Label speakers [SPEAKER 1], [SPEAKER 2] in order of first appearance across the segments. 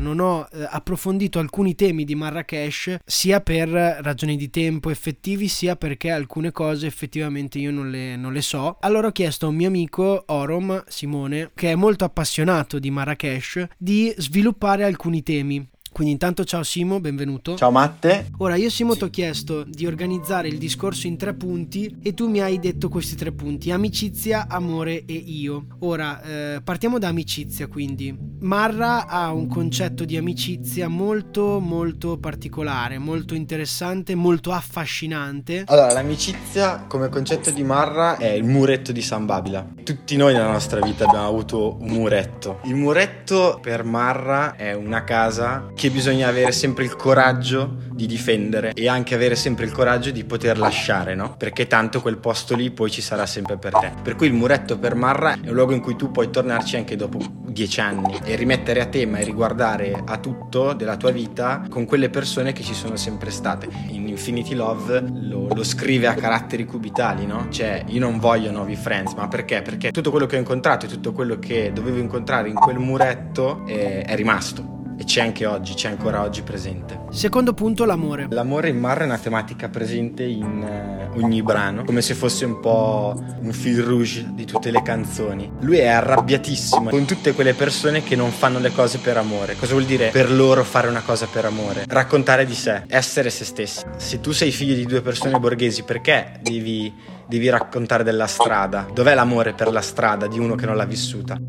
[SPEAKER 1] non ho eh, approfondito alcuni temi di Marrakesh sia per ragioni di tempo effettivi sia perché alcune cose effettivamente io non le, non le so. Allora ho chiesto a un mio amico Orom Simone, che è molto appassionato di Marrakesh, di sviluppare alcuni temi. Quindi intanto ciao Simo, benvenuto.
[SPEAKER 2] Ciao Matte.
[SPEAKER 1] Ora io Simo ti ho chiesto di organizzare il discorso in tre punti e tu mi hai detto questi tre punti, amicizia, amore e io. Ora eh, partiamo da amicizia quindi. Marra ha un concetto di amicizia molto molto particolare, molto interessante, molto affascinante.
[SPEAKER 2] Allora l'amicizia come concetto di Marra è il muretto di San Babila. Tutti noi nella nostra vita abbiamo avuto un muretto. Il muretto per Marra è una casa che bisogna avere sempre il coraggio di difendere e anche avere sempre il coraggio di poter lasciare, no? Perché tanto quel posto lì poi ci sarà sempre per te. Per cui il muretto per Marra è un luogo in cui tu puoi tornarci anche dopo dieci anni e rimettere a tema e riguardare a tutto della tua vita con quelle persone che ci sono sempre state. In Infinity Love lo, lo scrive a caratteri cubitali, no? Cioè, io non voglio nuovi friends, ma perché? Perché tutto quello che ho incontrato e tutto quello che dovevo incontrare in quel muretto è, è rimasto e c'è anche oggi, c'è ancora oggi presente.
[SPEAKER 1] Secondo punto, l'amore.
[SPEAKER 2] L'amore in Marra è una tematica presente in uh, ogni brano, come se fosse un po' un fil rouge di tutte le canzoni. Lui è arrabbiatissimo con tutte quelle persone che non fanno le cose per amore. Cosa vuol dire per loro fare una cosa per amore? Raccontare di sé, essere se stessi. Se tu sei figlio di due persone borghesi, perché devi, devi raccontare della strada? Dov'è l'amore per la strada di uno che non l'ha vissuta?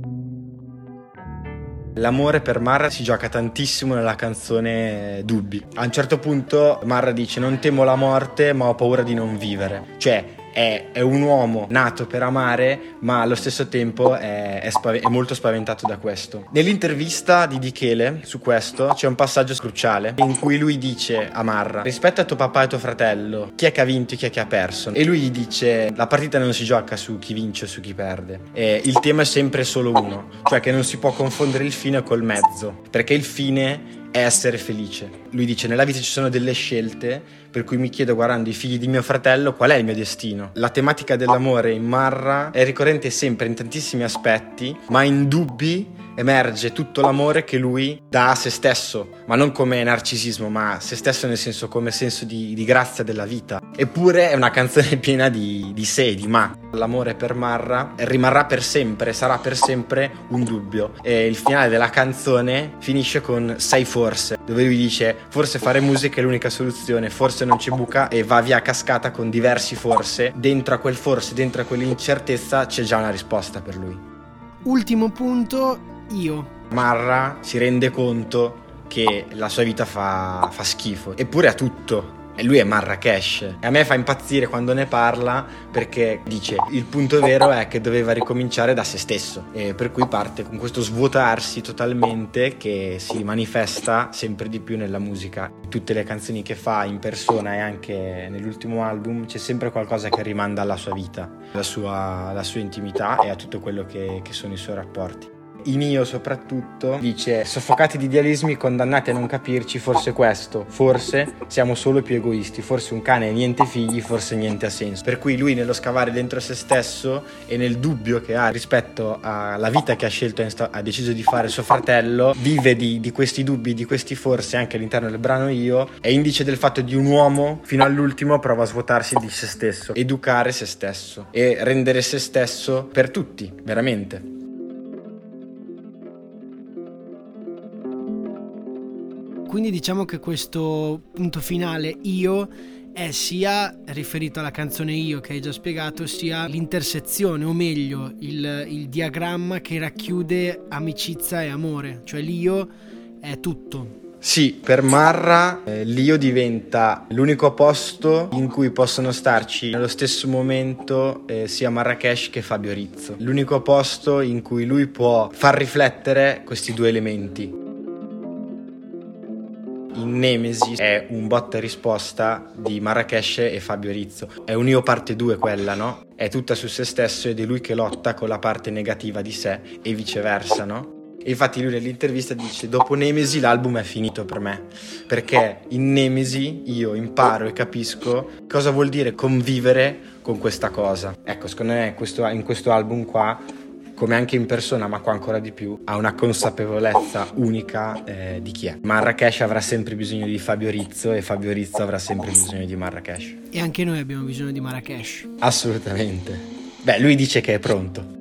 [SPEAKER 2] L'amore per Marra si gioca tantissimo nella canzone Dubbi. A un certo punto Marra dice non temo la morte ma ho paura di non vivere. Cioè è, è, un uomo nato per amare, ma allo stesso tempo è, è, spav- è, molto spaventato da questo. Nell'intervista di Dichele su questo c'è un passaggio cruciale in cui lui dice a Marra: rispetto a tuo papà e tuo fratello, chi è che ha vinto e chi è che ha perso? E lui gli dice: la partita non si gioca su chi vince o su chi perde. E il tema è sempre solo uno, cioè che non si può confondere il fine col mezzo, perché il fine è essere felice. Lui dice: Nella vita ci sono delle scelte, per cui mi chiedo, guardando i figli di mio fratello, qual è il mio destino. La tematica dell'amore in Marra è ricorrente sempre in tantissimi aspetti, ma in dubbi emerge tutto l'amore che lui dà a se stesso, ma non come narcisismo, ma a se stesso nel senso come senso di, di grazia della vita. Eppure è una canzone piena di, di sé, di ma. L'amore per Marra rimarrà per sempre, sarà per sempre un dubbio. E il finale della canzone finisce con sei forse, dove lui dice forse fare musica è l'unica soluzione, forse non c'è buca e va via a cascata con diversi forse. Dentro a quel forse, dentro a quell'incertezza c'è già una risposta per lui.
[SPEAKER 1] Ultimo punto, io.
[SPEAKER 2] Marra si rende conto che la sua vita fa, fa schifo, eppure ha tutto. E lui è Marrakesh. E a me fa impazzire quando ne parla perché dice il punto vero è che doveva ricominciare da se stesso. E per cui parte con questo svuotarsi totalmente che si manifesta sempre di più nella musica. Tutte le canzoni che fa in persona e anche nell'ultimo album c'è sempre qualcosa che rimanda alla sua vita, alla sua, alla sua intimità e a tutto quello che, che sono i suoi rapporti. In io soprattutto dice soffocati di idealismi condannati a non capirci forse questo forse siamo solo più egoisti forse un cane e niente figli forse niente ha senso. Per cui lui nello scavare dentro se stesso e nel dubbio che ha rispetto alla vita che ha scelto e ha deciso di fare suo fratello vive di, di questi dubbi di questi forse anche all'interno del brano io è indice del fatto di un uomo fino all'ultimo prova a svuotarsi di se stesso educare se stesso e rendere se stesso per tutti veramente
[SPEAKER 1] Quindi diciamo che questo punto finale io è sia riferito alla canzone Io che hai già spiegato, sia l'intersezione, o meglio, il, il diagramma che racchiude amicizia e amore, cioè l'io è tutto.
[SPEAKER 2] Sì, per Marra eh, l'io diventa l'unico posto in cui possono starci nello stesso momento eh, sia Marrakesh che Fabio Rizzo. L'unico posto in cui lui può far riflettere questi due elementi in Nemesi è un botta risposta di Marrakesh e Fabio Rizzo. È un io parte 2 quella, no? È tutta su se stesso ed è lui che lotta con la parte negativa di sé e viceversa, no? E infatti lui nell'intervista dice dopo Nemesi l'album è finito per me perché in Nemesi io imparo e capisco cosa vuol dire convivere con questa cosa. Ecco, secondo me questo, in questo album qua come anche in persona, ma qua ancora di più, ha una consapevolezza unica eh, di chi è. Marrakesh avrà sempre bisogno di Fabio Rizzo e Fabio Rizzo avrà sempre bisogno di Marrakesh.
[SPEAKER 1] E anche noi abbiamo bisogno di Marrakesh.
[SPEAKER 2] Assolutamente. Beh, lui dice che è pronto.